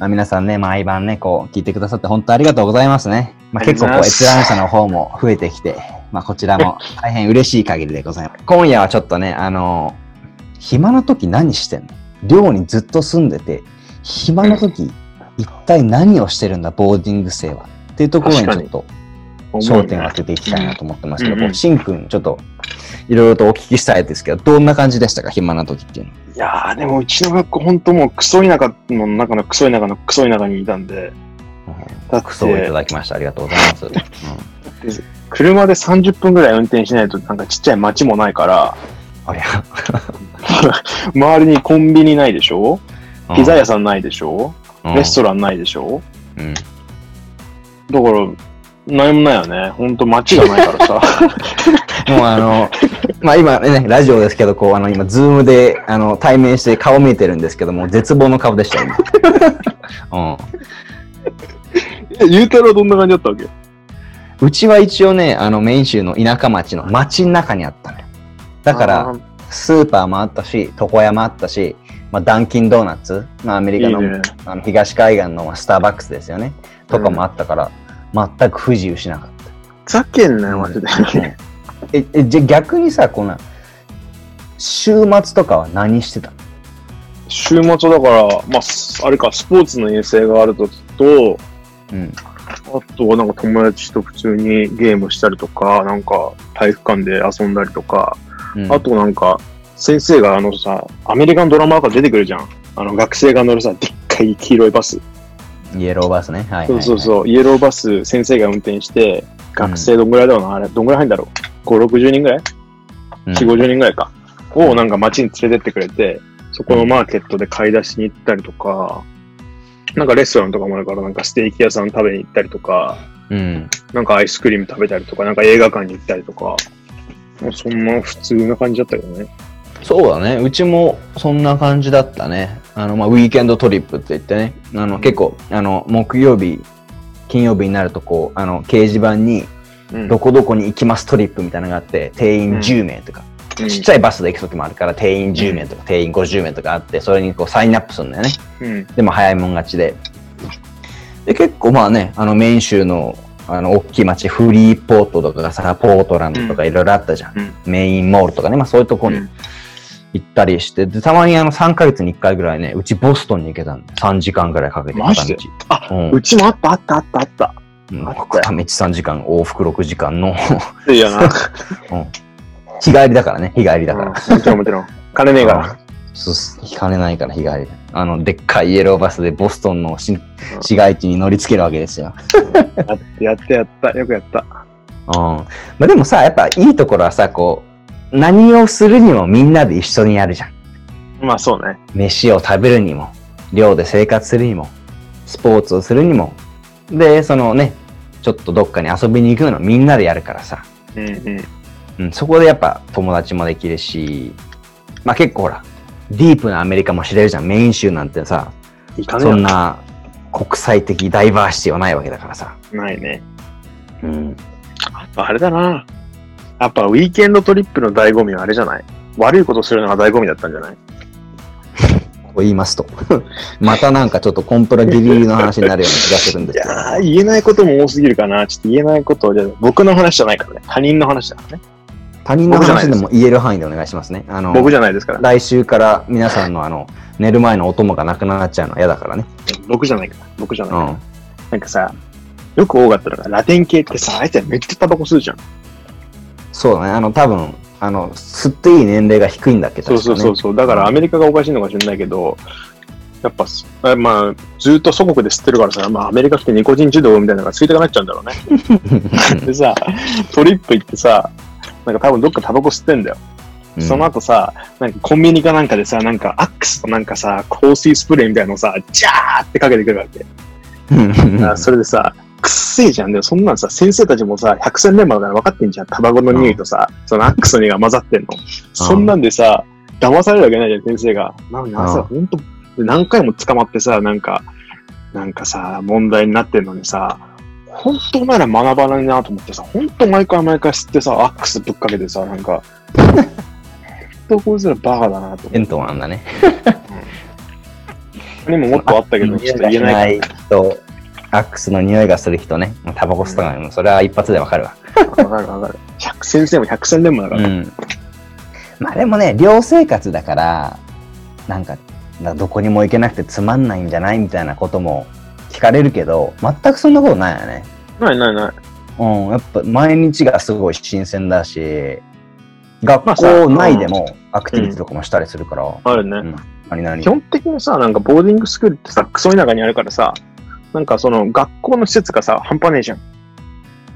まあ、皆さんね、毎晩ね、こう、聞いてくださって本当ありがとうございますね。まあ、結構こう、閲覧者の方も増えてきて、まあ、こちらも 大変嬉しい限りでございます。今夜はちょっとね、あの暇な時何してんの？寮にずっと住んでて、暇な時、一体何をしてるんだ、ボーディング生は。っていうところにちょっと、焦点を当てていきたいなと思ってますけど、しんくん、ちょっと、いろいろとお聞きしたいですけど、どんな感じでしたか、暇な時っていうの。は。いやー、でもうちの学校、本当もうクソ田舎の中のクソ田舎のクソ田舎にいたんで、だってクソをいただきました。ありがとうございます。車で30分ぐらい運転しないとなんかちっちゃい町もないから、ありゃ。周りにコンビニないでしょ？ピザ屋、屋さんないでしょ？レストランないでしょ？うん。だから、何もないよね。ほんと街がないからさ。もうあの、まあ今ね、ラジオですけど、こう、あの、今、ズームで、あの、対面して顔見えてるんですけども、絶望の顔でした、今。え、ゆうたろうはどんな感じだったわけ？うん。うちは一応ね、あの、メイン州の田舎町の町の中にあったのよ。だから、スーパーもあったし、床屋もあったし、まあ、ダンキンドーナツ、まあ、アメリカのいいねあの東海岸のまあスターバックスですよね。とかもあったから、全く不自由しなかった。ふざけんなよ、マジで。え、え、じゃあ逆にさ、こんな、週末とかは何してたの？週末だから、まあ、すあれか、スポーツの遠征があるときと、うん。あとはなんか友達と普通にゲームしたりとか、なんか体育館で遊んだりとか、うん、あとなんか、先生があのさ、アメリカンドラマーから出てくるじゃん。あの学生が乗るさ、でっかい黄色いバス。イエローバスね。はいはい、そうはい。そうそう、イエローバス先生が運転して、学生どんぐらいだろうな、あれ、どんぐらい入るんだろう？5、60人ぐらい？うん。4、50人ぐらいか。をなんか街に連れてってくれて、そこのマーケットで買い出しに行ったりとか、なんかレストランとかもあるから、なんかステーキ屋さん食べに行ったりとか、うん。なんかアイスクリーム食べたりとか、なんか映画館に行ったりとか、もうそんな普通な感じだったけどね。そうだね。うちもそんな感じだったね。あの、まあ、ウィーケンドトリップって言ってね。あの、結構、あの、木曜日、金曜日になると、こう、あの、掲示板に、うんどこどこに行きますトリップみたいなのがあって、定員10名とか、うんちっちゃいバスで行く時もあるから、定員10名とか、定員50名とかあって、それにこう、サインアップするんだよね。うん。でも早いもん勝ちで。で、結構まあね、あのメイン州の、あの、大きい町、フリーポートとかさ、ポートランドとかいろいろあったじゃん。うんメインモールとかね、まあそういうとこにうん行ったりして、で、たまにあの3ヶ月に1回ぐらいね、うちボストンに行けたんで、3時間ぐらいかけてマジ？であ、うんうちもあったあったあったあった。うんあったよ片道3時間、往復6時間の、いやな。日帰りだからね、日帰りだから。うんもちろんもちろん。金ねえから。そうっす引かれないから日帰りで。あの、でっかいイエローバスでボストンのしうん市街地に乗り付けるわけですよ。やってやってやった。よくやった。うん。まあでもさ、やっぱいいところはさ、こう、何をするにもみんなで一緒にやるじゃん。まあそうね。飯を食べるにも、寮で生活するにも、スポーツをするにも、で、そのね、ちょっとどっかに遊びに行くのみんなでやるからさ。うんうん。うん、そこでやっぱ友達もできるし、まあ結構ほら、ディープなアメリカも知れるじゃん。メイン州なんてさ、そんな国際的ダイバーシティはないわけだからさ。ないね。うん。あれだな。やっぱウィーケンドトリップの醍醐味はあれじゃない？悪いことするのが醍醐味だったんじゃない？こう言いますと。またなんかちょっとコンプラギリギリの話になるような気がするんですけど。いやー、言えないことも多すぎるかな。ちょっと言えないことを、じゃあ僕の話じゃないからね。他人の話だからね。他人の話でも言える範囲でお願いしますね。あの、僕じゃないですから。来週から皆さんのあの、寝る前のお供がなくなっちゃうのは嫌だからね。僕じゃないから。僕じゃないから。うん。なんかさ、よく多かったのが、ラテン系ってさ、あいつらめっちゃタバコ吸うじゃん。そうだね。あの、多分、あの、吸っていい年齢が低いんだっけど、そうそうそうそう。だからアメリカがおかしいのかもしれないけど、やっぱまあ、ずっと祖国で吸ってるからさ、まあ、アメリカ来てニコチン中毒みたいなのがついてかなっちゃうんだろうね。でさ、トリップ行ってさ、なんか多分どっかタバコ吸ってんだよ。うんその後さ、なんかコンビニかなんかでさ、なんかアックスとなんかさ、香水スプレーみたいなのさ、ジャーってかけてくるわけ。あそれでさ、せえじゃん。でもそんなんさ、先生たちもさ、百戦錬磨だから分かってんじゃん。タバコの匂いとさ、そのアックスの匂いが混ざってんの。そんなんでさ、騙されるわけないじゃん、先生が。なんかさ、ほんと、何回も捕まってさ、なんか、なんかさ、問題になってんのにさ、本当なら学ばないなと思ってさ、本当毎回毎回吸ってさ、アックスぶっかけてさ、なんか、本当こいつらバカだなと思って。エントなんだね。他にももっとあったけど、ちょっと言えないアックスの匂いがする人ね、タバコ吸ったから、もそれは一発でわかるわ。わかるわかる。百先生も百戦錬磨だから。うん。まあでもね、寮生活だから、なんか、などこにも行けなくてつまんないんじゃないみたいなことも聞かれるけど、全くそんなことないよね。ないないない。うん、やっぱ毎日がすごい新鮮だし、学校内でもアクティビティとかもしたりするから、あるね。うん、基本的にさ、なんかボーディングスクールってさ、クソ田舎にあるからさ、なんかその学校の施設がさ、半端ねえじゃん。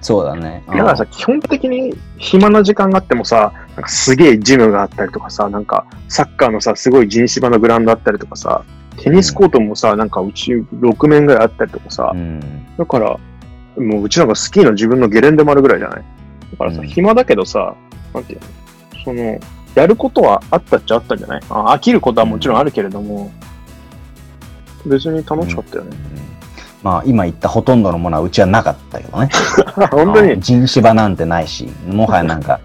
そうだね。だからさ、基本的に暇な時間があってもさ、なんかすげえジムがあったりとかさ、なんかサッカーのさ、すごい人芝のグラウンドあったりとかさ、テニスコートもさ、なんかうち6面ぐらいあったりとかさう、ん、だから、もううちなんかスキーの自分のゲレンデもあるぐらいじゃない？だからさ、うん。暇だけどさ、なんていうの？その、やることはあったっちゃあったんじゃない？あ飽きることはもちろんあるけれども、別に楽しかったよね。まあ今言ったほとんどのものはうちはなかったけどね。本当に？あ人芝なんてないし、もはやなんか、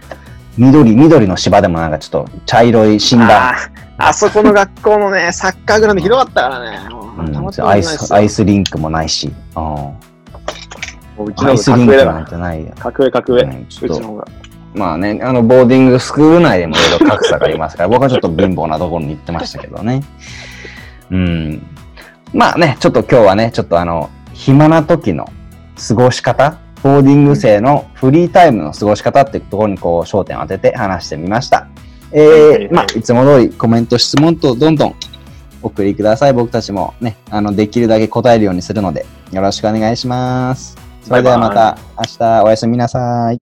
緑、緑の芝でもなんかちょっと茶色い死んだ、あそこの学校のね、サッカーグラウンドひどかったからね。うんアイス、アイスリンクもないし、うんもううちのアイスリンクなん。てないよ。格上格上。うんちょっとうちの。まあね、あの、ボーディングスクール内でもいろいろ格差がありますから、僕はちょっと貧乏なところに行ってましたけどね。うん。まあね、ちょっと今日はね、ちょっとあの、暇な時の過ごし方、ボーディング生のフリータイムの過ごし方っていうところにこう焦点を当てて話してみました。えー、まあ、いつも通りコメント、質問とどんどんお送りください。僕たちもね、あの、できるだけ答えるようにするので、よろしくお願いします。それではまた明日おやすみなさい。